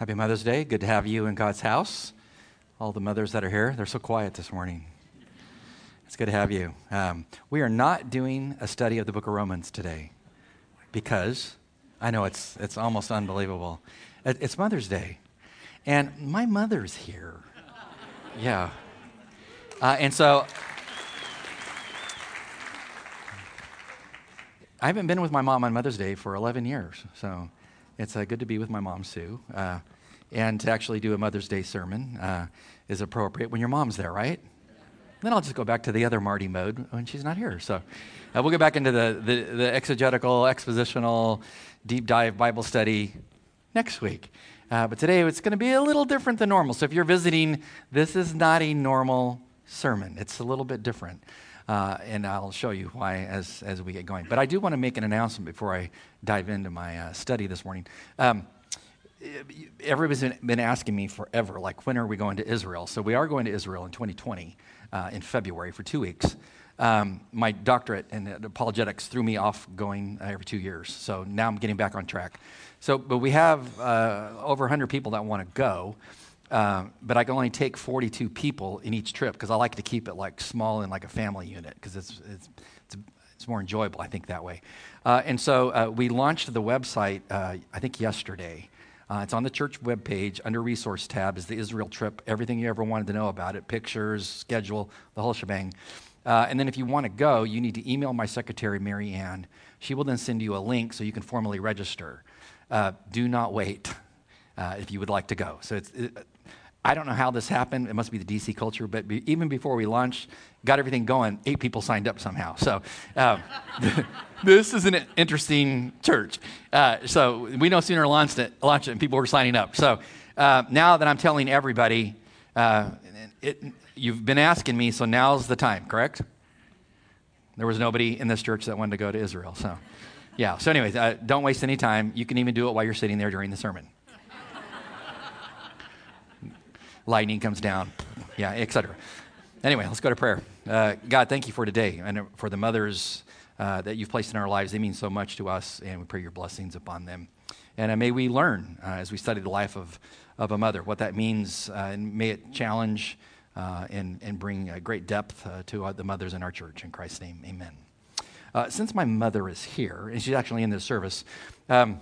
Happy Mother's Day. Good to have you in God's house. All the mothers that are here, they're so quiet this morning. It's good to have you. Um, we are not doing a study of the book of Romans today because I know it's, it's almost unbelievable. It, it's Mother's Day, and my mother's here. Yeah. Uh, and so I haven't been with my mom on Mother's Day for 11 years. So it's uh, good to be with my mom, Sue. Uh, and to actually do a Mother's Day sermon uh, is appropriate when your mom's there, right? Then I'll just go back to the other Marty mode when she's not here. So uh, we'll get back into the, the, the, exegetical, expositional, deep dive Bible study next week. Uh, but today it's going to be a little different than normal. So if you're visiting, this is not a normal sermon, it's a little bit different. Uh, and I'll show you why as, as we get going. But I do want to make an announcement before I dive into my uh, study this morning. Um, everybody's been asking me forever, like, when are we going to Israel? So we are going to Israel in 2020 uh, in February for two weeks. Um, my doctorate in apologetics threw me off going uh, every two years. So now I'm getting back on track. So, but we have uh, over 100 people that want to go. Uh, but I can only take 42 people in each trip because I like to keep it like small and like a family unit because it's, it's, it's, it's, more enjoyable, I think, that way. Uh, and so uh, we launched the website, uh, I think, yesterday. Uh, it's on the church webpage under resource tab is the Israel trip, everything you ever wanted to know about it, pictures, schedule, the whole shebang. and then if you want to go, you need to email my secretary, Mary Ann. She will then send you a link so you can formally register. do not wait. Uh, if you would like to go. So it's, it, I don't know how this happened. It must be the DC culture, but be, even before we launched, got everything going, eight people signed up somehow. So um, this is an interesting church. Uh, so we no sooner launched it, launched it and people were signing up. So uh, now that I'm telling everybody, uh, it, you've been asking me, so now's the time, correct? There was nobody in this church that wanted to go to Israel. So, yeah. So, anyways, uh, don't waste any time. You can even do it while you're sitting there during the sermon lightning comes down, yeah, etc. Anyway, let's go to prayer. Uh, God, thank you for today and for the mothers uh, that you've placed in our lives. They mean so much to us, and we pray your blessings upon them. And uh, may we learn uh, as we study the life of, of a mother what that means, uh, and may it challenge uh, and, and bring great depth to the mothers in our church. In Christ's name, amen. since my mother is here, and she's actually in this service, um,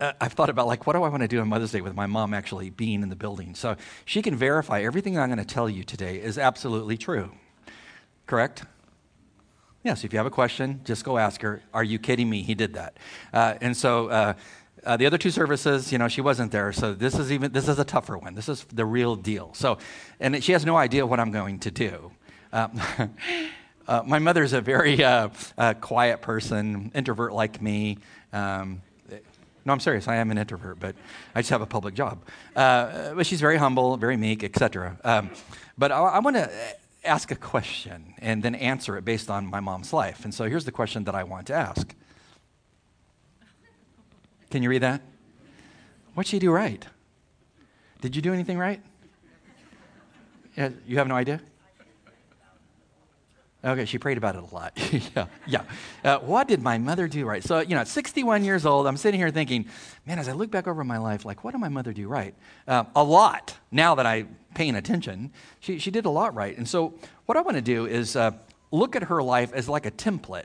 uh, I've thought about like, what do I want to do on Mother's Day with my mom actually being in the building? So she can verify everything I'm going to tell you today is absolutely true. Correct? Yes, if you have a question, just go ask her, Are you kidding me? He did that. Uh, and so uh, uh, the other two services, you know, she wasn't there. So this is even, this is a tougher one. This is the real deal. So, and she has no idea what I'm going to do. Um, uh, my mother's a very uh, quiet person, introvert like me. Um, no, I'm serious. I am an introvert, but I just have a public job. Uh, but she's very humble, very meek, etc. Um, but I, I want to ask a question and then answer it based on my mom's life. And so here's the question that I want to ask. Can you read that? What'd she do right? Did you do anything right? You have no idea? Okay, she prayed about it a lot. yeah, yeah. Uh, what did my mother do right? So, you know, at 61 years old, I'm sitting here thinking, man, as I look back over my life, like, what did my mother do right? Uh, a lot. Now that I'm paying attention, she, she did a lot right. And so, what I want to do is uh, look at her life as like a template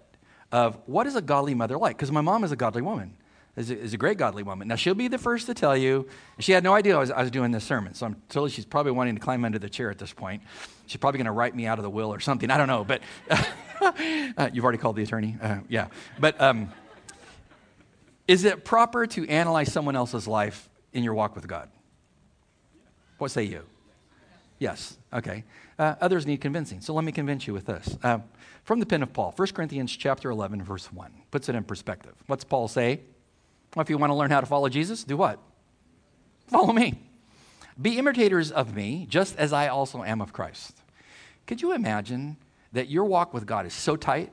of what is a godly mother like? Because my mom is a godly woman is a, is a, great godly woman. Now, she'll be the first to tell you. She had no idea I was, I was doing this sermon, so I'm totally, she's probably wanting to climb under the chair at this point. She's probably going to write me out of the will or something. I don't know, but uh, you've already called the attorney? Uh, yeah. But um, is it proper to analyze someone else's life in your walk with God? What say you? Yes. Okay. Uh, others need convincing. So let me convince you with this. Uh, from the pen of Paul, 1 Corinthians chapter 11, verse 1, puts it in perspective. What's Paul say? Well, if you want to learn how to follow Jesus, do what? Follow me. Be imitators of me, just as I also am of Christ. Could you imagine that your walk with God is so tight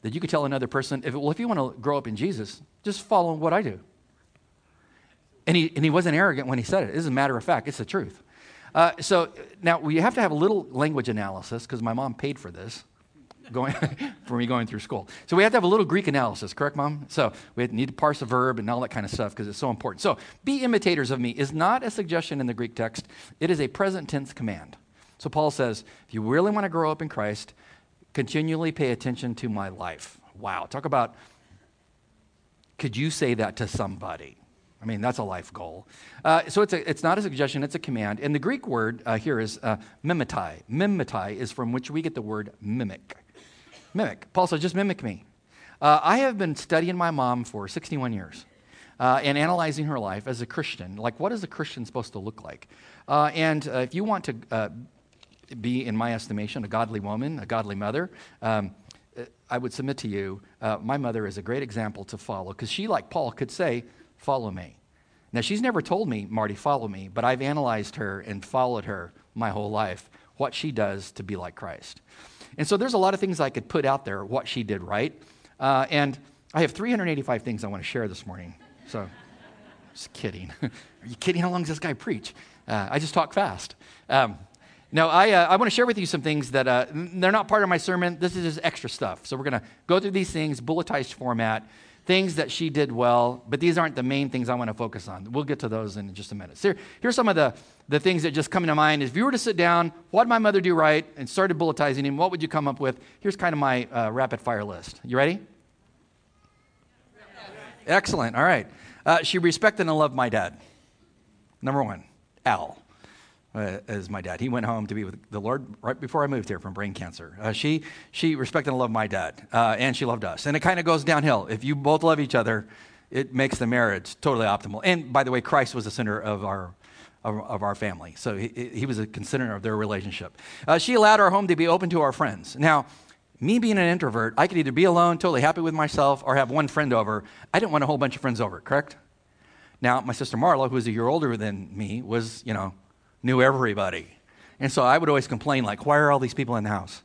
that you could tell another person, if, well, if you want to grow up in Jesus, just follow what I do? And he, and he wasn't arrogant when he said it. Is a matter of fact, it's the truth. Uh, so now we have to have a little language analysis because my mom paid for this. Going for me going through school. So we have to have a little Greek analysis, correct, Mom? So we need to parse a verb and all that kind of stuff because it's so important. So be imitators of me is not a suggestion in the Greek text, it is a present tense command. So Paul says, if you really want to grow up in Christ, continually pay attention to my life. Wow, talk about could you say that to somebody? I mean, that's a life goal. Uh, so it's, a, it's not a suggestion, it's a command. And the Greek word uh, here is uh, mimetai. Mimetai is from which we get the word mimic. Mimic. Paul says, just mimic me. Uh, I have been studying my mom for 61 years uh, and analyzing her life as a Christian. Like, what is a Christian supposed to look like? Uh, and if you want to be, in my estimation, a godly woman, a godly mother, um, I would submit to you, my mother is a great example to follow because she, like Paul, could say, follow me. Now, she's never told me, Marty, follow me, but I've analyzed her and followed her my whole life, what she does to be like Christ. And so there's a lot of things I could put out there, what she did right. Uh, and I have 385 things I want to share this morning. So, just kidding. Are you kidding? How long does this guy preach? Uh, I just talk fast. Um, no, I, uh, I want to share with you some things that uh, they're not part of my sermon. This is just extra stuff. So we're going to go through these things, bulletized format things that she did well, but these aren't the main things I want to focus on. We'll get to those in just a minute. So here, here's some of the, the things that just come to mind. If you were to sit down, what did my mother do right, and started bulletizing him, what would you come up with? Here's kind of my uh, rapid fire list. You ready? Excellent. All right. Uh, she respected and loved my dad. Number one, Al uh, as my dad. He went home to be with the Lord right before I moved here from brain cancer. Uh, she, she respected and loved my dad, uh, and she loved us. And it kind of goes downhill. If you both love each other, it makes the marriage totally optimal. And by the way, Christ was the center of our, of, of our family. So he, he was a considerate of their relationship. Uh, she allowed our home to be open to our friends. Now, me being an introvert, I could either be alone, totally happy with myself, or have one friend over. I didn't want a whole bunch of friends over, correct? Now, my sister Marla, who was a year older than me, was, you know, knew everybody. And so I would always complain, like, why are all these people in the house?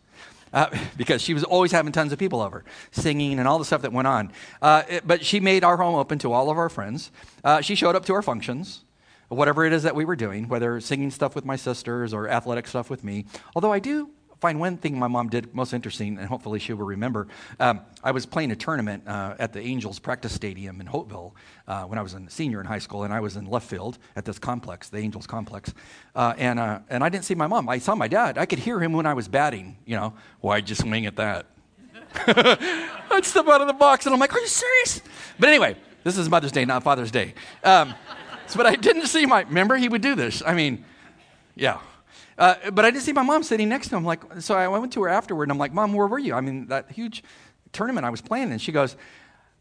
Uh, because she was always having tons of people over, singing and all the stuff that went on. Uh, it, but she made our home open to all of our friends. Uh, she showed up to our functions, whatever it is that we were doing, whether singing stuff with my sisters or athletic stuff with me. Although I do find one thing my mom did most interesting, and hopefully she will remember. Um, I was playing a tournament uh, at the Angels practice stadium in Holtville uh, when I was a senior in high school, and I was in left field at this complex, the Angels complex. Uh, and, uh, and I didn't see my mom. I saw my dad. I could hear him when I was batting, you know, why'd you swing at that? I'd step out of the box, and I'm like, are you serious? But anyway, this is Mother's Day, not Father's Day. Um, but I didn't see my, remember, he would do this. I mean, yeah. Uh, but I didn't see my mom sitting next to him. Like, so I went to her afterward, and I'm like, Mom, where were you? I mean, that huge tournament I was playing. And she goes,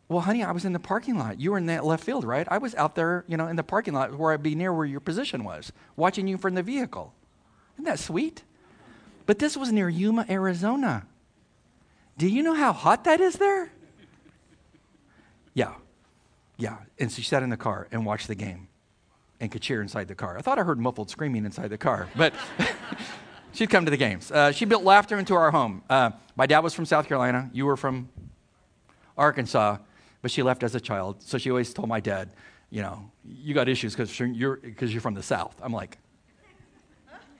Well, honey, I was in the parking lot. You were in that left field, right? I was out there, you know, in the parking lot where I'd be near where your position was, watching you from the vehicle. Isn't that sweet? But this was near Yuma, Arizona. Do you know how hot that is there? Yeah. Yeah. And she sat in the car and watched the game and could cheer inside the car. I thought I heard muffled screaming inside the car, but she'd come to the games. Uh, she built laughter into our home. Uh, my dad was from South Carolina. You were from Arkansas, but she left as a child. So she always told my dad, you know, you got issues because you're, cause you're from the South. I'm like,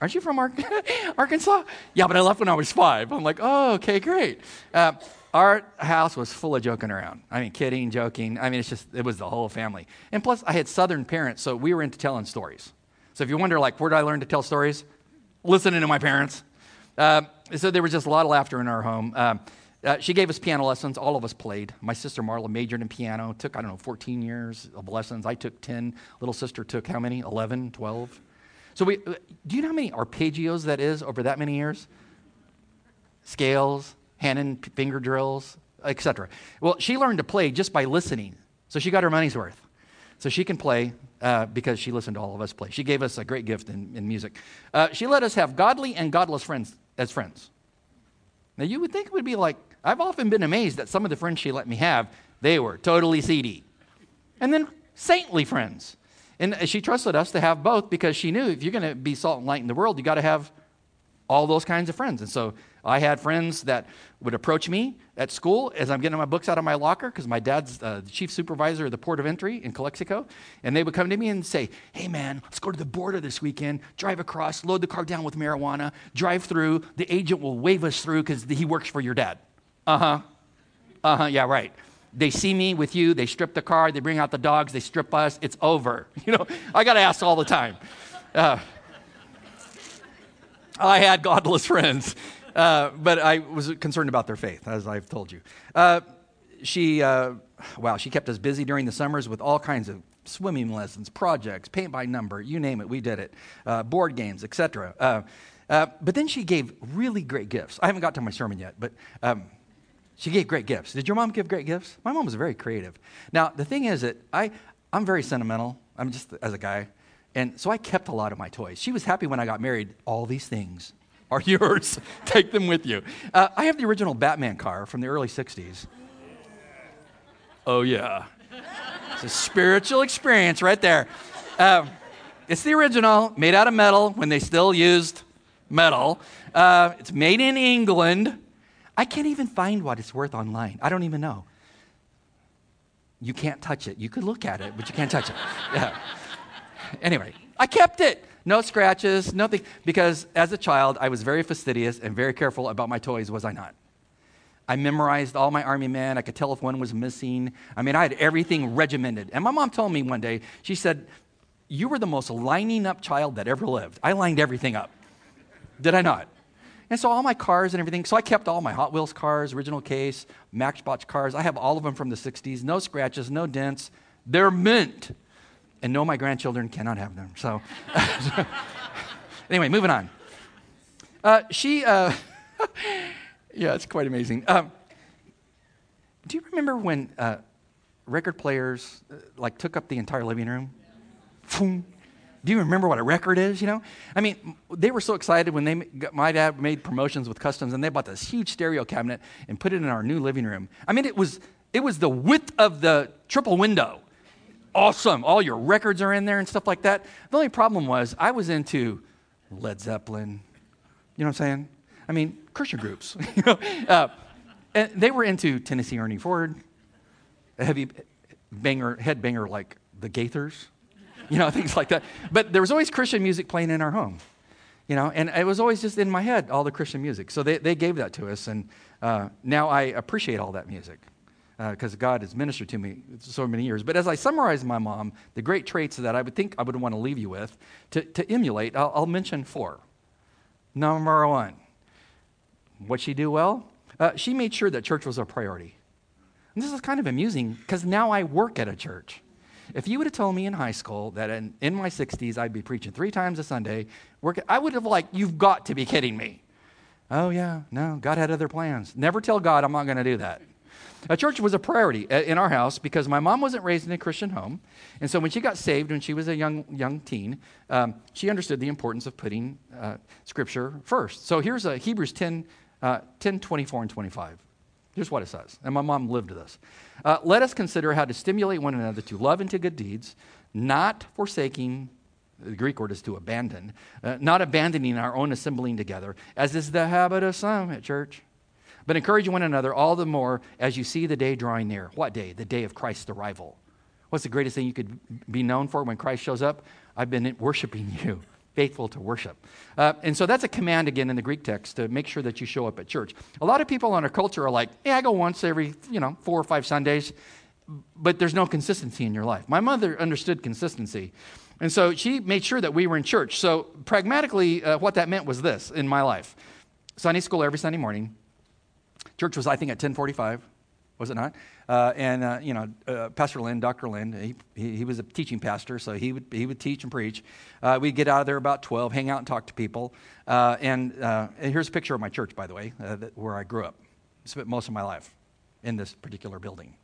aren't you from Ar- Arkansas? Yeah, but I left when I was five. I'm like, oh, okay, great. Uh, our house was full of joking around. I mean, kidding, joking. I mean, it's just, it was the whole family. And plus, I had Southern parents, so we were into telling stories. So if you wonder, like, where did I learn to tell stories? Listening to my parents. Uh, so there was just a lot of laughter in our home. Uh, uh, she gave us piano lessons. All of us played. My sister Marla majored in piano, took, I don't know, 14 years of lessons. I took 10. Little sister took how many? 11, 12? So we, uh, do you know how many arpeggios that is over that many years? Scales, hand and finger drills, etc. Well, she learned to play just by listening. So she got her money's worth. So she can play uh, because she listened to all of us play. She gave us a great gift in, in music. Uh, she let us have godly and godless friends as friends. Now, you would think it would be like, I've often been amazed that some of the friends she let me have, they were totally seedy. And then saintly friends. And she trusted us to have both because she knew if you're going to be salt and light in the world, you got to have all those kinds of friends. And so I had friends that would approach me at school as I'm getting my books out of my locker because my dad's uh, the chief supervisor of the port of entry in Calexico. And they would come to me and say, Hey, man, let's go to the border this weekend, drive across, load the car down with marijuana, drive through. The agent will wave us through because he works for your dad. Uh huh. Uh huh. Yeah, right. They see me with you, they strip the car, they bring out the dogs, they strip us, it's over. You know, I got asked all the time. Uh, I had godless friends. Uh, but I was concerned about their faith, as I've told you. Uh, she, uh, wow, she kept us busy during the summers with all kinds of swimming lessons, projects, paint by number, you name it, we did it, uh, board games, etc. Uh, but then she gave really great gifts. I haven't got to my sermon yet, but um, she gave great gifts. Did your mom give great gifts? My mom was very creative. Now, the thing is that I, I'm very sentimental. I'm just as a guy. And so I kept a lot of my toys. She was happy when I got married. All these things are yours. Take them with you. Uh, I have the original Batman car from the early 60s. Oh, yeah. It's a spiritual experience right there. Uh, it's the original, made out of metal when they still used metal. Uh, it's made in England. I can't even find what it's worth online. I don't even know. You can't touch it. You could look at it, but you can't touch it. Yeah. Anyway, I kept it no scratches, nothing. Because as a child, I was very fastidious and very careful about my toys, was I not? I memorized all my army men. I could tell if one was missing. I mean, I had everything regimented. And my mom told me one day, she said, You were the most lining up child that ever lived. I lined everything up. Did I not? And so all my cars and everything, so I kept all my Hot Wheels cars, original case, Matchbox cars. I have all of them from the 60s. No scratches, no dents. They're mint and no, my grandchildren cannot have them. So, anyway, moving on. Uh, she, uh, yeah, it's quite amazing. Um, do you remember when uh, record players uh, like took up the entire living room? Do you remember what a record is? You know, I mean, they were so excited when they my dad made promotions with Customs, and they bought this huge stereo cabinet and put it in our new living room. I mean, it was it was the width of the triple window awesome. All your records are in there and stuff like that. The only problem was I was into Led Zeppelin. You know what I'm saying? I mean, Christian groups. uh, and they were into Tennessee Ernie Ford, a heavy banger, head banger like the Gaithers, you know, things like that. But there was always Christian music playing in our home, you know, and it was always just in my head, all the Christian music. So they, they gave that to us, and uh, now I appreciate all that music because uh, God has ministered to me so many years. But as I summarize my mom, the great traits that I would think I would want to leave you with to, to emulate, I'll, I'll mention four. Number one, what she do well? Uh, she made sure that church was a priority. And this is kind of amusing because now I work at a church. If you would have told me in high school that in, in my 60s I'd be preaching three times a Sunday, work, I would have like, you've got to be kidding me. Oh yeah, no, God had other plans. Never tell God I'm not going to do that. A church was a priority in our house because my mom wasn't raised in a Christian home. And so when she got saved, when she was a young, young teen, um, she understood the importance of putting uh, Scripture first. So here's a Hebrews 10, uh, 10 24 and 25. Here's what it says. And my mom lived this. Uh, Let us consider how to stimulate one another to love and to good deeds, not forsaking the Greek word is to abandon, uh, not abandoning our own assembling together, as is the habit of some at church, but encourage one another all the more as you see the day drawing near. What day? The day of Christ's arrival. What's the greatest thing you could be known for when Christ shows up? I've been worshiping you, faithful to worship. Uh, and so that's a command again in the Greek text to make sure that you show up at church. A lot of people in our culture are like, yeah, I go once every, you know, four or five Sundays, but there's no consistency in your life. My mother understood consistency. And so she made sure that we were in church. So pragmatically, uh, what that meant was this in my life Sunday school every Sunday morning, Church was, I think, at 1045, was it not? Uh, and, uh, you know, uh, Pastor Lynn, Dr. Lynn, he, he, he, was a teaching pastor, so he would, he would teach and preach. Uh, we'd get out of there about 12, hang out and talk to people. Uh, and, uh, and, here's a picture of my church, by the way, where I grew up. Spent most of my life in this particular building.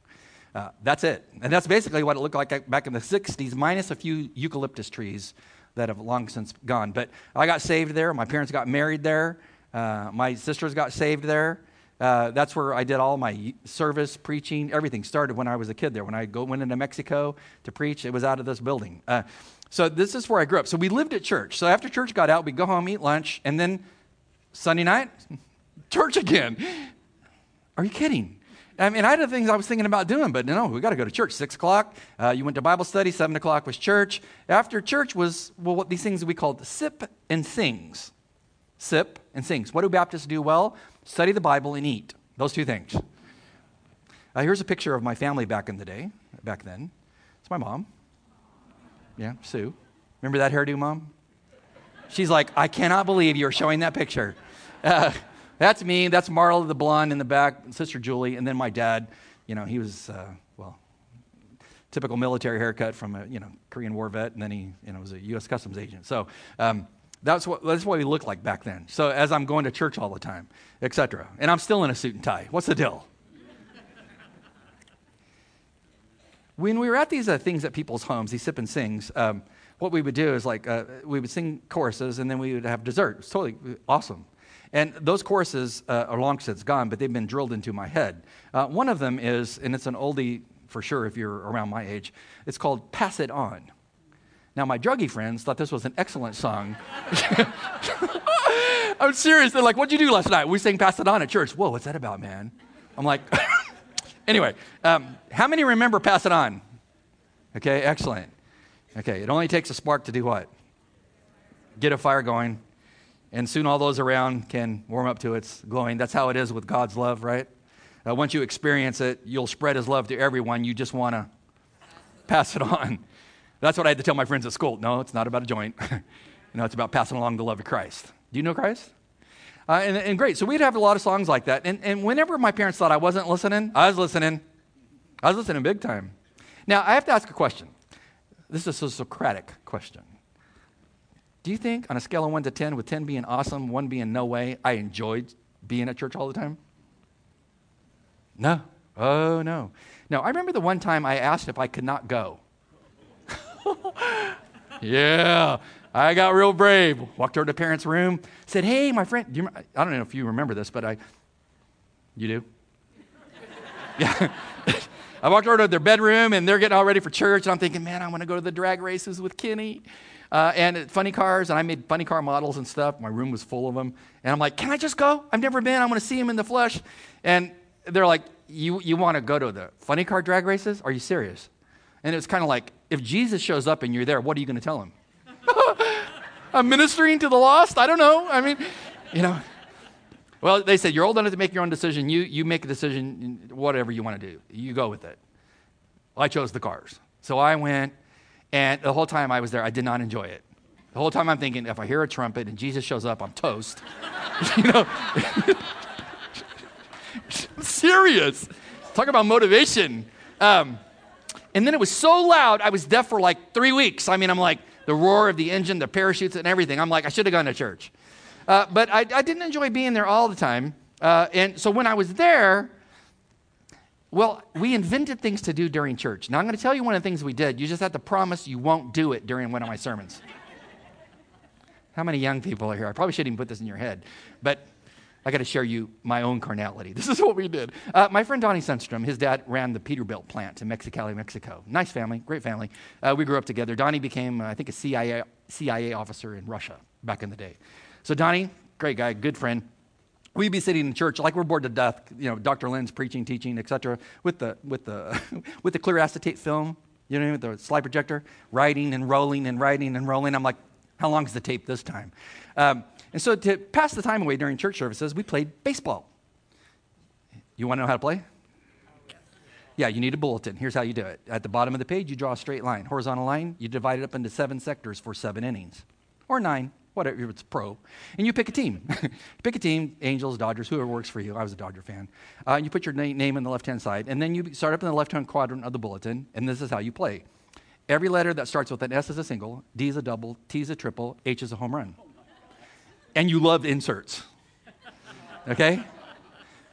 that's it. And that's basically what it looked like back in the 60s, minus a few eucalyptus trees that have long since gone. But I got saved there. My parents got married there. my sisters got saved there. Uh, that's where I did all my service, preaching, everything started when I was a kid there. When I go, went into Mexico to preach, it was out of this building. Uh, so this is where I grew up. So we lived at church. So after church got out, we'd go home, eat lunch, and then Sunday night, church again. Are you kidding? I mean, I had things I was thinking about doing, but no, we got to go to church. Six o'clock, uh, you went to Bible study. Seven o'clock was church. After church was, well, what these things we called sip and sings. Sip and sings. What do Baptists do well? Study the Bible and eat. Those two things. Uh, here's a picture of my family back in the day, back then. It's my mom. Yeah, Sue. Remember that hairdo, mom? She's like, I cannot believe you're showing that picture. Uh, that's me. That's Marla, the blonde in the back, Sister Julie, and then my dad. You know, he was, uh, well, typical military haircut from a, you know, Korean War vet, and then he, you know, was a U.S. Customs agent. So um, that's, what, that's what we looked like back then. So as I'm going to church all the time, etc. And I'm still in a suit and tie. What's the deal? when we were at these uh, things at people's homes, these sip and sings, um, what we would do is like uh, we would sing choruses and then we would have dessert. It's totally awesome. And those choruses uh, are long since gone, but they've been drilled into my head. Uh, one of them is, and it's an oldie for sure if you're around my age, it's called Pass It On. Now, my druggy friends thought this was an excellent song. I'm serious. They're like, What'd you do last night? We sang Pass It On at church. Whoa, what's that about, man? I'm like, Anyway, um, how many remember Pass It On? Okay, excellent. Okay, it only takes a spark to do what? Get a fire going and soon all those around can warm up to its glowing. That's how it is with God's love, right? Uh, once you experience it, you'll spread His love to everyone. You just want to pass it on. That's what I had to tell my friends at school. No, it's not about a joint. know, it's about passing along the love of Christ. Do you know Christ? Uh, and, and, great. So we'd have a lot of songs like that. And, and whenever my parents thought I wasn't listening, I was listening. I was listening big time. Now, I have to ask a question. This is a Socratic question. Do you think, on a scale of 1 to 10, with 10 being awesome, 1 being no way, I enjoyed being at church all the time? No. Oh, no. No, I remember the one time I asked if I could not go. yeah, I got real brave. Walked over to parents' room, said, Hey, my friend, do you, I don't know if you remember this, but I, you do? yeah. I walked over to their bedroom and they're getting all ready for church, and I'm thinking, Man, I want to go to the drag races with Kenny uh, and funny cars, and I made funny car models and stuff. My room was full of them. And I'm like, can I just go? I've never been. I want to see him in the flesh. And they're like, you, you want to go to the funny car drag races? Are you serious? And it was kind of like, if Jesus shows up and you're there, what are you going to tell him? I'm ministering to the lost? I don't know. I mean, you know. Well, they said, you're old enough to make your own decision. You, you make a decision, whatever you want to do. You go with it. Well, I chose the cars. So I went, and the whole time I was there, I did not enjoy it. The whole time I'm thinking, if I hear a trumpet and Jesus shows up, I'm toast. you know? I'm serious. Talk about motivation. Um, and then it was so loud, I was deaf for like three weeks. I mean, I'm like, the roar of the engine, the parachutes, and everything. I'm like, I should have gone to church. Uh, but I, I, didn't enjoy being there all the time. Uh, and so when I was there, well, we invented things to do during church. Now, I'm going to tell you one of the things we did. You just have to promise you won't do it during one of my sermons. How many young people are here? I probably shouldn't even put this in your head, but I got to share you my own carnality. This is what we did. Uh, my friend Donnie Sundstrom, his dad ran the Peterbilt plant in Mexicali, Mexico. Nice family, great family. Uh, we grew up together. Donnie became, uh, I think, a CIA, CIA officer in Russia back in the day. So, Donnie, great guy, good friend we'd be sitting in church like we're bored to death, you know, Dr. Lynn's preaching, teaching, etc., with the with the with the clear acetate film, you know, with the slide projector, writing and rolling and writing and rolling. I'm like, how long is the tape this time? Um, and so to pass the time away during church services, we played baseball. You want to know how to play? Yeah, you need a bulletin. Here's how you do it. At the bottom of the page, you draw a straight line, horizontal line. You divide it up into seven sectors for seven innings, or nine whatever it's pro, and you pick a team. pick a team, Angels, Dodgers, whoever works for you. I was a Dodger fan. Uh, you put your na- name in the left hand side, and then you start up in the left hand quadrant of the bulletin, and this is how you play. Every letter that starts with an S is a single, D is a double, T is a triple, H is a home run. And you love inserts. Okay?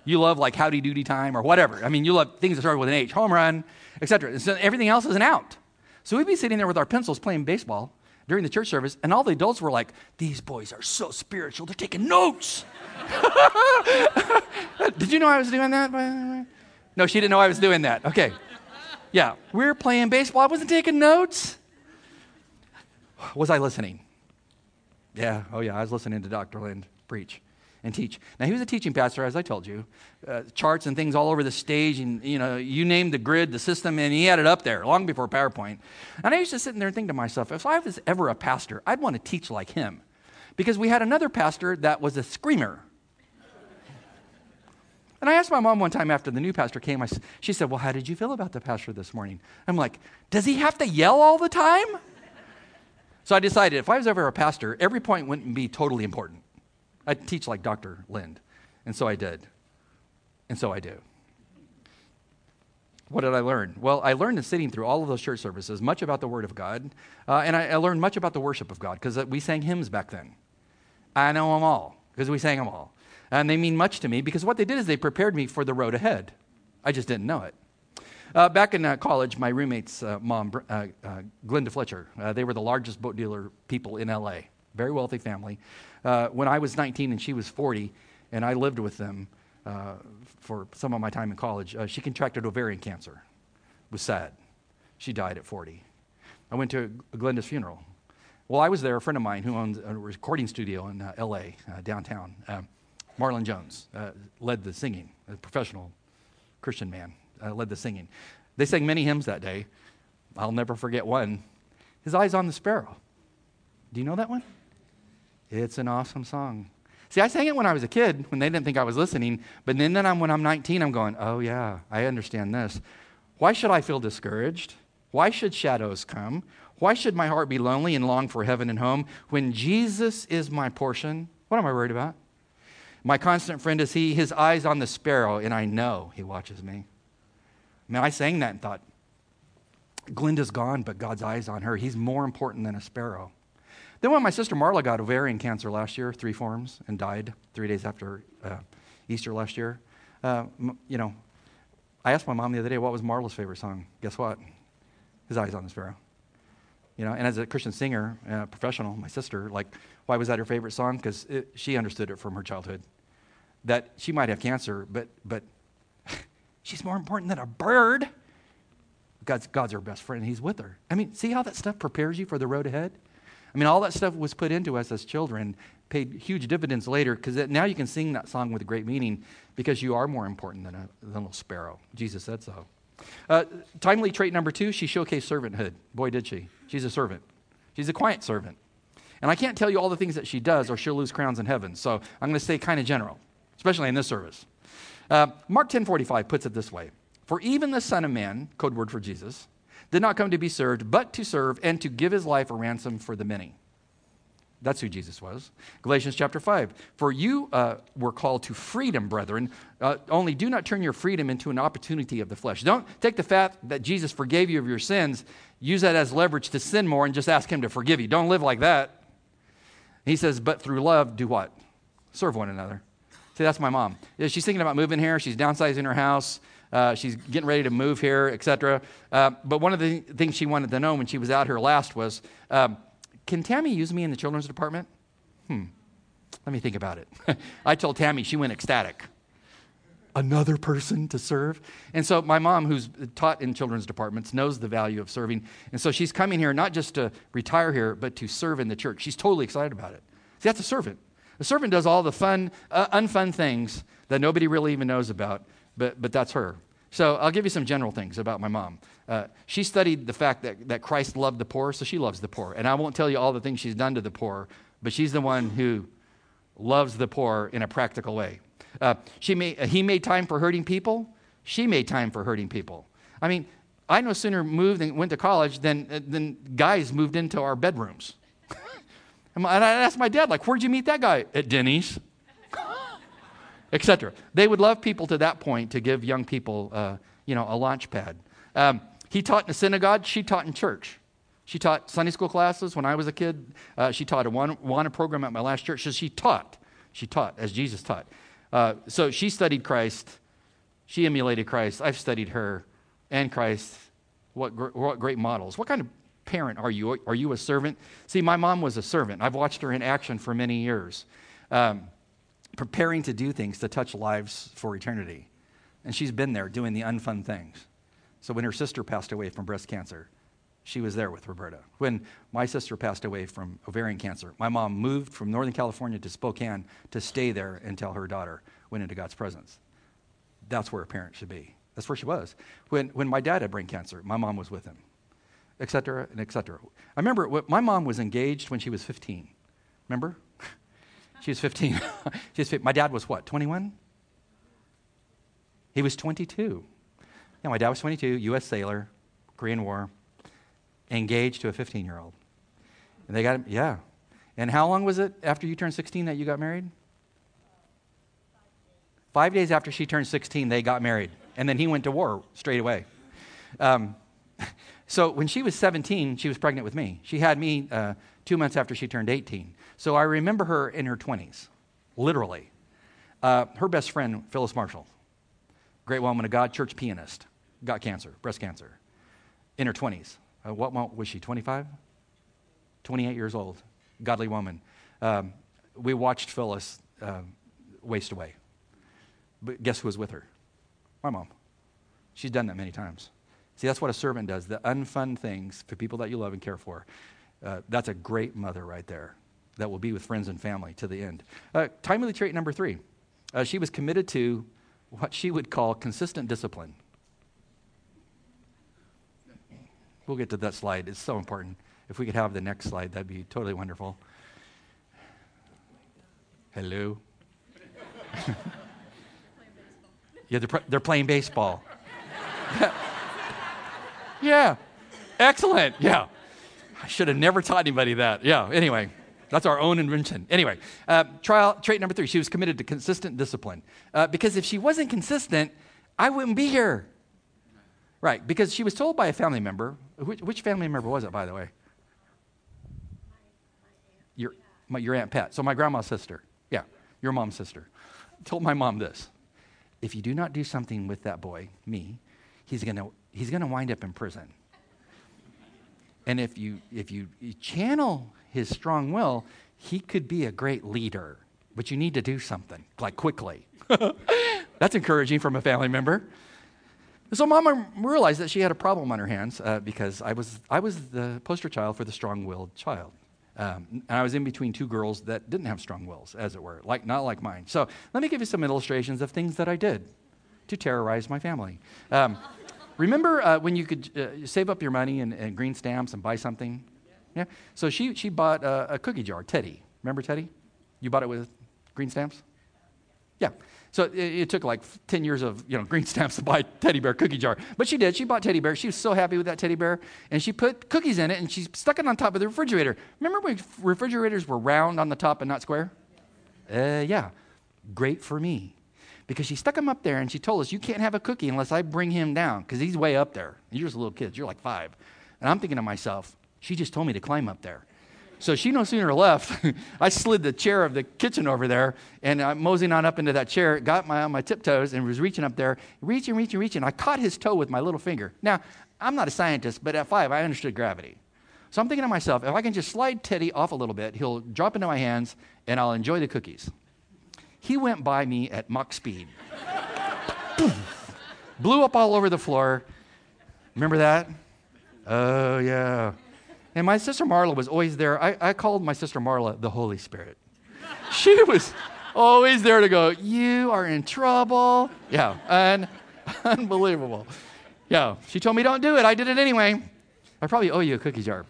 You love like howdy doody time or whatever. I mean, you love things that start with an H, home run, etc. So everything else is an out. So we'd be sitting there with our pencils playing baseball, during the church service, and all the adults were like, These boys are so spiritual, they're taking notes. Did you know I was doing that? No, she didn't know I was doing that. Okay. Yeah, we're playing baseball. I wasn't taking notes. Was I listening? Yeah, oh yeah, I was listening to Dr. Lind preach. and teach. Now, he was a teaching pastor, as I told you, uh, charts and things all over the stage, and you know, you named the grid, the system, and he had it up there long before PowerPoint. And I used to sit in there and think to myself, if I was ever a pastor, I'd want to teach like him. Because we had another pastor that was a screamer. And I asked my mom one time after the new pastor came, I, she said, Well, how did you feel about the pastor this morning? I'm like, Does he have to yell all the time? So I decided if I was ever a pastor, every point wouldn't be totally important. I'd teach like Dr. Lind. And so I did. And so I do. What did I learn? Well, I learned in sitting through all of those church services much about the Word of God, uh, and I, I, learned much about the worship of God because uh, we sang hymns back then. I know them all because we sang them all. And they mean much to me because what they did is they prepared me for the road ahead. I just didn't know it. Uh, back in uh, college, my roommate's uh, mom, uh, uh, Glenda Fletcher, uh, they were the largest boat dealer people in LA. Very wealthy family. when I was 19 and she was 40, and I lived with them for some of my time in college, she contracted ovarian cancer. It was sad. She died at 40. I went to Glenda's funeral. Well, I was there. A friend of mine who owns a recording studio in LA, downtown, Marlon Jones, led the singing, a professional Christian man uh, led the singing. They sang many hymns that day. I'll never forget one. His Eyes on the Sparrow. Do you know that one? It's an awesome song. See, I sang it when I was a kid, when they didn't think I was listening. But then, then I'm, when I'm 19, I'm going, oh, yeah, I understand this. Why should I feel discouraged? Why should shadows come? Why should my heart be lonely and long for heaven and home when Jesus is my portion? What am I worried about? My constant friend is He, His eyes on the sparrow, and I know He watches me. Man, I sang that and thought, Glenda's gone, but God's eyes on her. He's more important than a sparrow. Then, when my sister Marla got ovarian cancer last year, three forms, and died three days after uh, Easter last year, uh, you know, I asked my mom the other day, what was Marla's favorite song? Guess what? His Eyes on the Sparrow. You know, and as a Christian singer, uh, professional, my sister, like, why was that her favorite song? Because she understood it from her childhood. That she might have cancer, but, but She's more important than a bird. God's, God's her best friend. He's with her. I mean, see how that stuff prepares you for the road ahead? I mean, all that stuff was put into us as children, paid huge dividends later, because now you can sing that song with a great meaning because you are more important than a, than a little sparrow. Jesus said so. Uh, timely trait number two, she showcased servanthood. Boy, did she. She's a servant. She's a quiet servant. And I can't tell you all the things that she does, or she'll lose crowns in heaven. So I'm going to stay kind of general, especially in this service. Uh, Mark 10:45 puts it this way: "For even the Son of Man, code word for Jesus, did not come to be served, but to serve and to give his life a ransom for the many." That's who Jesus was. Galatians chapter 5. For you uh, were called to freedom, brethren. Uh, only do not turn your freedom into an opportunity of the flesh. Don't take the fact that Jesus forgave you of your sins, use that as leverage to sin more, and just ask Him to forgive you. Don't live like that. He says, but through love, do what? Serve one another. See, that's my mom. She's thinking about moving here. She's downsizing her house. Uh, she's getting ready to move here, etc. Uh, but one of the things she wanted to know when she was out here last was, um, can Tammy use me in the children's department? Hmm. Let me think about it. I told Tammy, she went ecstatic. Another person to serve. And so my mom, who's taught in children's departments, knows the value of serving. And so she's coming here not just to retire here, but to serve in the church. She's totally excited about it. See, that's a servant. The servant does all the fun, uh, unfun things that nobody really even knows about, but, but that's her. So I'll give you some general things about my mom. Uh, she studied the fact that, that Christ loved the poor, so she loves the poor. And I won't tell you all the things she's done to the poor, but she's the one who loves the poor in a practical way. Uh, she made, uh, he made time for hurting people. She made time for hurting people. I mean, I no sooner moved and went to college than, uh, than guys moved into our bedrooms. And I asked my dad, like, where'd you meet that guy? At Denny's. Etc. They would love people to that point to give young people, uh, you know, a launch pad. Um, he taught in a synagogue. She taught in church. She taught Sunday school classes when I was a kid. Uh, she taught Awana program at my last church. So she taught. She taught as Jesus taught. Uh, so she studied Christ. She emulated Christ. I've studied her and Christ. What, gr- what great models. What kind of parent are you? Are you a servant? See, my mom was a servant. I've watched her in action for many years, um, preparing to do things to touch lives for eternity. And she's been there doing the unfun things. So when her sister passed away from breast cancer, she was there with Roberta. When my sister passed away from ovarian cancer, my mom moved from Northern California to Spokane to stay there until her daughter went into God's presence. That's where a parent should be. That's where she was. When, when my dad had brain cancer, my mom was with him, et cetera, and et cetera. I remember my mom was engaged when she was 15. Remember? she was 15. she was 15. My dad was what, 21? He was 22. Yeah, my dad was 22, U.S. sailor, Korean War, engaged to a 15 year old. And they got yeah. And how long was it after you turned 16 that you got married? Five days after she turned 16, they got married. And then he went to war straight away. Um, so when she was 17, she was pregnant with me. She had me uh, two months after she turned 18. So I remember her in her 20s, literally. Uh, her best friend, Phyllis Marshall, great woman of God, church pianist, got cancer, breast cancer, in her 20s. Uh, what was she, 25? 28 years old, godly woman. Um, we watched Phyllis uh, waste away. But guess who was with her? My mom. She's done that many times. See, that's what a servant does the unfun things for people that you love and care for. Uh, that's a great mother right there that will be with friends and family to the end. Uh, timely trait number three uh, she was committed to what she would call consistent discipline. We'll get to that slide. It's so important. If we could have the next slide, that'd be totally wonderful. Hello. Yeah, they're, they're playing baseball. yeah. Excellent. Yeah. I should have never taught anybody that. Yeah. Anyway, that's our own invention. Anyway, uh, trial, trait number three, she was committed to consistent discipline. Uh, because if she wasn't consistent, I wouldn't be here. Right. Because she was told by a family member. Which, which family member was it, by the way? Your, my, your Aunt Pat. So my grandma's sister. Yeah. Your mom's sister. Told my mom this if you do not do something with that boy, me, he's going to he's going to wind up in prison. And if you if you, channel his strong will, he could be a great leader. But you need to do something like quickly. That's encouraging from a family member. So Mama realized that she had a problem on her hands uh, because I was I was the poster child for the strong-willed child. Um, and I was in between two girls that didn't have strong wills, as it were, like not like mine. So let me give you some illustrations of things that I did to terrorize my family. Um, remember uh, when you could uh, save up your money and, and, green stamps and buy something? Yeah. So she she bought a, a cookie jar, Teddy. Remember Teddy? You bought it with green stamps. Yeah. So it, it, took like 10 years of you know, green stamps to buy teddy bear cookie jar. But she did. She bought teddy bear. She was so happy with that teddy bear. And she put cookies in it and she stuck it on top of the refrigerator. Remember when refrigerators were round on the top and not square? Uh, yeah. Great for me. Because she stuck him up there and she told us, You can't have a cookie unless I bring him down because he's way up there. You're just a little kid. You're like five. And I'm thinking to myself, She just told me to climb up there. So she no sooner left, I slid the chair of the kitchen over there, and I'm moseying on up into that chair, got my on my tiptoes, and was reaching up there, reaching, reaching, reaching. I caught his toe with my little finger. Now, I'm not a scientist, but at five, I understood gravity. So I'm thinking to myself, if I can just slide Teddy off a little bit, he'll drop into my hands, and I'll enjoy the cookies. He went by me at Mach speed. Blew up all over the floor. Remember that? Oh, yeah. And my sister Marla was always there. I, I called my sister Marla the Holy Spirit. She was always there to go, You are in trouble. Yeah, and unbelievable. Yeah, she told me don't do it. I did it anyway. I probably owe you a cookie jar.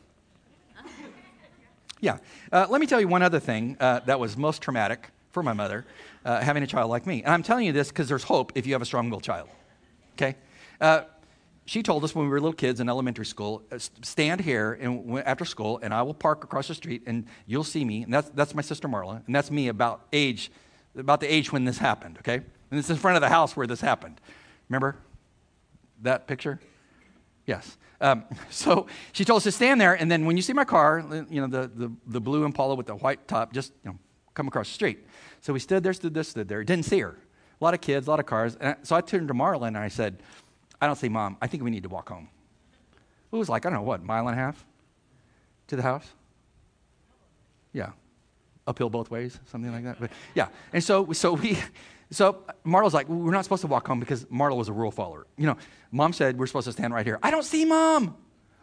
Yeah, uh, let me tell you one other thing uh, that was most traumatic for my mother, uh, having a child like me. And I'm telling you this because there's hope if you have a strong willed child. Okay? Uh, she told us when we were little kids in elementary school, uh, stand here and after school, and I will park across the street, and you'll see me. And that's, that's my sister Marla, and that's me about age, about the age when this happened. Okay, and it's in front of the house where this happened. Remember that picture? Yes. Um, so she told us to stand there, and then when you see my car, you know the, the, the blue Impala with the white top, just you know, come across the street. So we stood there, stood there, stood there. Didn't see her. A lot of kids, a lot of cars. And so I turned to Marla and I said, I don't see Mom, I think we need to walk home. It was like, I don't know, what, mile and a half to the house? Yeah. Uphill both ways, something like that. But yeah. And so, so we, so Marla's like, we're not supposed to walk home because Marla was a rule follower. You know, mom said we're supposed to stand right here. I don't see mom.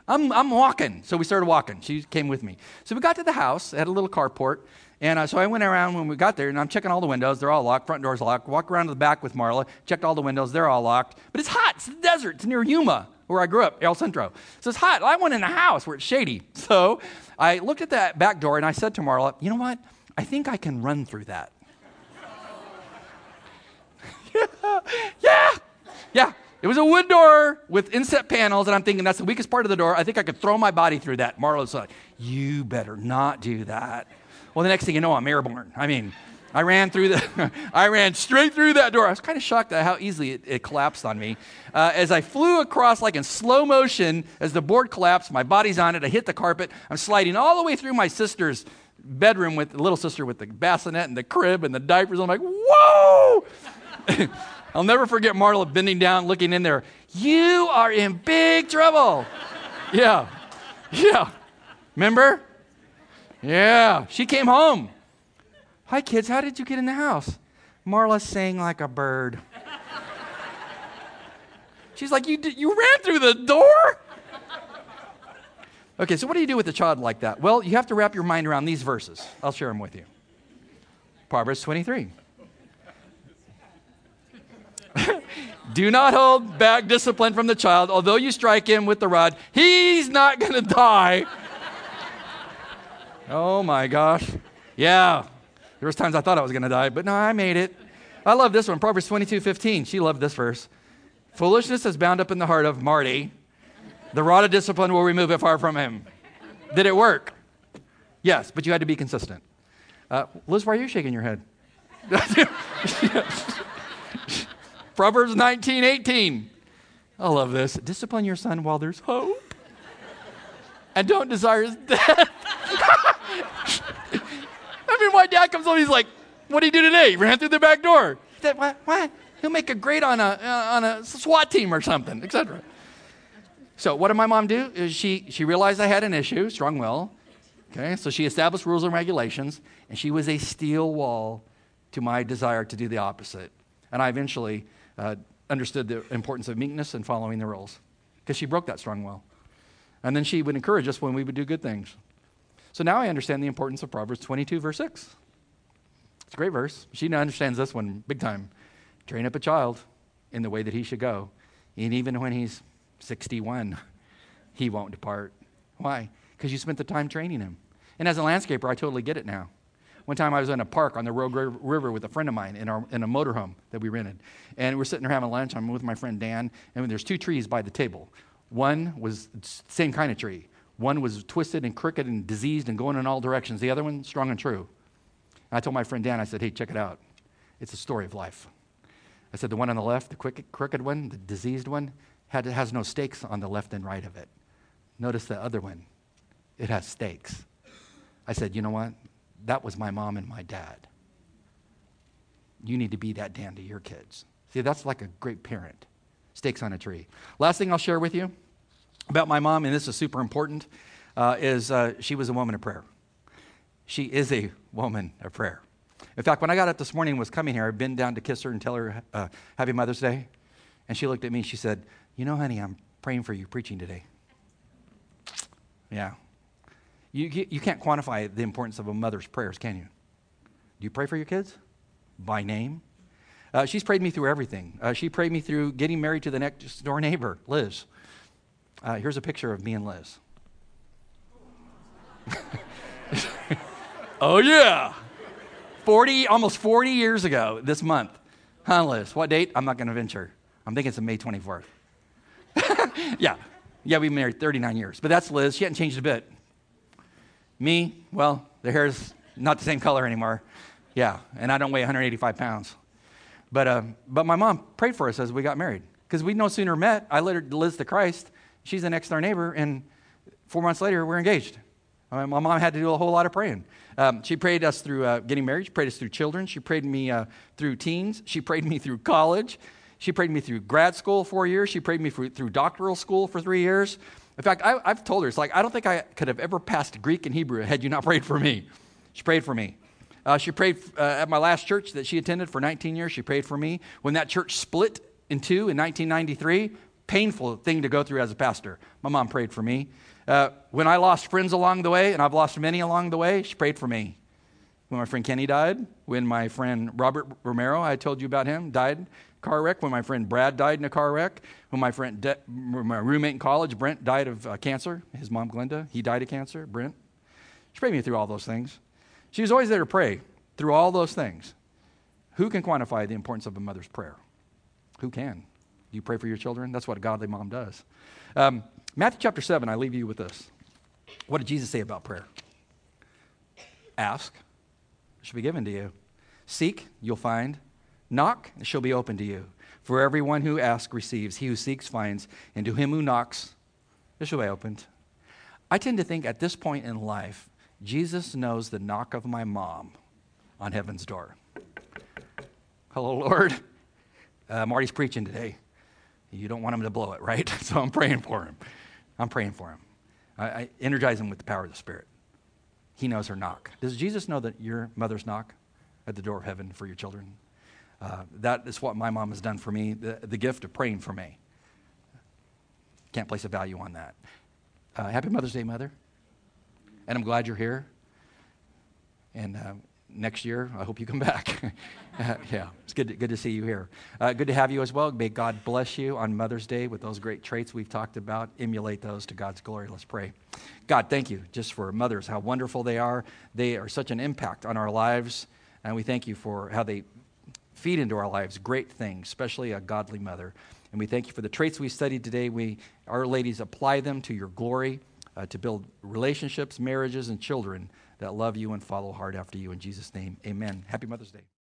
I'm, I'm walking. So we started walking. She came with me. So we got to the house, had a little carport. And uh, so I went around when we got there, and I'm checking all the windows. They're all locked. Front door's locked. Walk around to the back with Marla, checked all the windows. They're all locked. But it's hot. It's the desert. It's near Yuma, where I grew up, El Centro. So it's hot. I went in the house where it's shady. So I looked at that back door, and I said to Marla, you know what? I think I can run through that. yeah, yeah, yeah. It was a wood door with inset panels, and I'm thinking that's the weakest part of the door. I think I could throw my body through that. Marla's like, You better not do that. Well, the next thing you know, I'm airborne. I mean, I ran through the, I ran straight through that door. I was kind of shocked at how easily it, it collapsed on me. Uh, as I flew across, like in slow motion, as the board collapsed, my body's on it. I hit the carpet. I'm sliding all the way through my sister's bedroom with the little sister with the bassinet and the crib and the diapers. I'm like, whoa! I'll never forget Marla bending down, looking in there. You are in big trouble. yeah, yeah. Remember? Yeah, she came home. Hi, kids, how did you get in the house? Marla sang like a bird. She's like, you, you ran through the door? Okay, so what do you do with a child like that? Well, you have to wrap your mind around these verses. I'll share them with you. Proverbs 23. Do not hold back discipline from the child. Although you strike him with the rod, he's not going to die. Oh my gosh. Yeah. There was times I thought I was going to die, but no, I made it. I love this one. Proverbs 22, 15. She loved this verse. Foolishness is bound up in the heart of Marty. The rod of discipline will remove it far from him. Did it work? Yes, but you had to be consistent. Uh, Liz, why are you shaking your head? Proverbs 19, 18. I love this. Discipline your son while there's hope. And don't desire his death. I mean, my dad comes home, he's like, what did he do today? He ran through the back door. He what? what? He'll make a grade on a, uh, on a SWAT team or something, etc. So what did my mom do? Is she, she realized I had an issue, strong will. Okay, so she established rules and regulations, and she was a steel wall to my desire to do the opposite. And I eventually uh, understood the importance of meekness and following the rules because she broke that strong will. And then she would encourage us when we would do good things. So now I understand the importance of Proverbs 22, verse 6. It's a great verse. She now understands this one big time. Train up a child in the way that he should go. And even when he's 61, he won't depart. Why? Because you spent the time training him. And as a landscaper, I totally get it now. One time I was in a park on the Rogue River with a friend of mine in, our, in a motorhome that we rented. And we're sitting there having lunch. I'm with my friend Dan, and there's two trees by the table. One was the same kind of tree. One was twisted and crooked and diseased and going in all directions. The other one, strong and true. And I told my friend Dan, I said, hey, check it out. It's a story of life. I said, the one on the left, the crooked, crooked one, the diseased one, had, has no stakes on the left and right of it. Notice the other one, it has stakes. I said, you know what? That was my mom and my dad. You need to be that Dan to your kids. See, that's like a great parent. Stakes on a tree. Last thing I'll share with you about my mom, and this is super important, uh, is uh, she was a woman of prayer. She is a woman of prayer. In fact, when I got up this morning and was coming here, I'd been down to kiss her and tell her uh, Happy Mother's Day. And she looked at me and she said, You know, honey, I'm praying for you preaching today. Yeah. You, you can't quantify the importance of a mother's prayers, can you? Do you pray for your kids? By name? Uh, she's prayed me through everything. Uh, she prayed me through getting married to the next door neighbor, Liz. Uh, here's a picture of me and Liz. oh, yeah. 40, almost 40 years ago this month. Huh, Liz? What date? I'm not going to venture. I'm thinking it's May 24th. yeah. Yeah, we've been married 39 years. But that's Liz. She hasn't changed a bit. Me, well, the hair's not the same color anymore. Yeah, and I don't weigh 185 pounds. But, uh, but my mom prayed for us as we got married because we no sooner met. I led her Liz to Christ, She's the next door neighbor, and four months later, we're engaged. My mom had to do a whole lot of praying. Um, she prayed us through uh, getting married. She prayed us through children. She prayed me uh, through teens. She prayed me through college. She prayed me through grad school four years. She prayed me through, through doctoral school for three years. In fact, I, have told her, it's like, I don't think I could have ever passed Greek and Hebrew had you not prayed for me. She prayed for me. Uh, she prayed uh, at my last church that she attended for 19 years. She prayed for me. When that church split in two in 1993, painful thing to go through as a pastor. My mom prayed for me. Uh, when I lost friends along the way, and I've lost many along the way, she prayed for me. When my friend Kenny died, when my friend Robert Romero, I told you about him, died car wreck, when my friend Brad died in a car wreck, when my friend De- my roommate in college, Brent, died of uh, cancer. His mom, Glenda, he died of cancer. Brent, she prayed me through all those things. She was always there to pray through all those things. Who can quantify the importance of a mother's prayer? Who can? Do you pray for your children? That's what a godly mom does. Um, Matthew chapter 7, I leave you with this. What did Jesus say about prayer? Ask, it should be given to you. Seek, you'll find. Knock, it shall be open to you. For everyone who asks receives, he who seeks finds, and to him who knocks, it shall be opened. I tend to think at this point in life, Jesus knows the knock of my mom on heaven's door. Hello, Lord. Uh, Marty's preaching today. You don't want him to blow it, right? So I'm praying for him. I'm praying for him. I, I energize him with the power of the Spirit. He knows her knock. Does Jesus know that your mother's knock at the door of heaven for your children? Uh, that is what my mom has done for me, the, the gift of praying for me. Can't place a value on that. Uh, happy Mother's Day, Mother. And I'm glad you're here. And uh, next year, I hope you come back. yeah, it's good to, good to see you here. Uh, good to have you as well. May God bless you on Mother's Day with those great traits we've talked about. Emulate those to God's glory. Let's pray. God, thank you just for mothers, how wonderful they are. They are such an impact on our lives. And we thank you for how they feed into our lives great things, especially a godly mother. And we thank you for the traits we studied today. We, our ladies, apply them to your glory uh, to build relationships, marriages, and children that love you and follow hard after you. In Jesus' name, amen. Happy Mother's Day.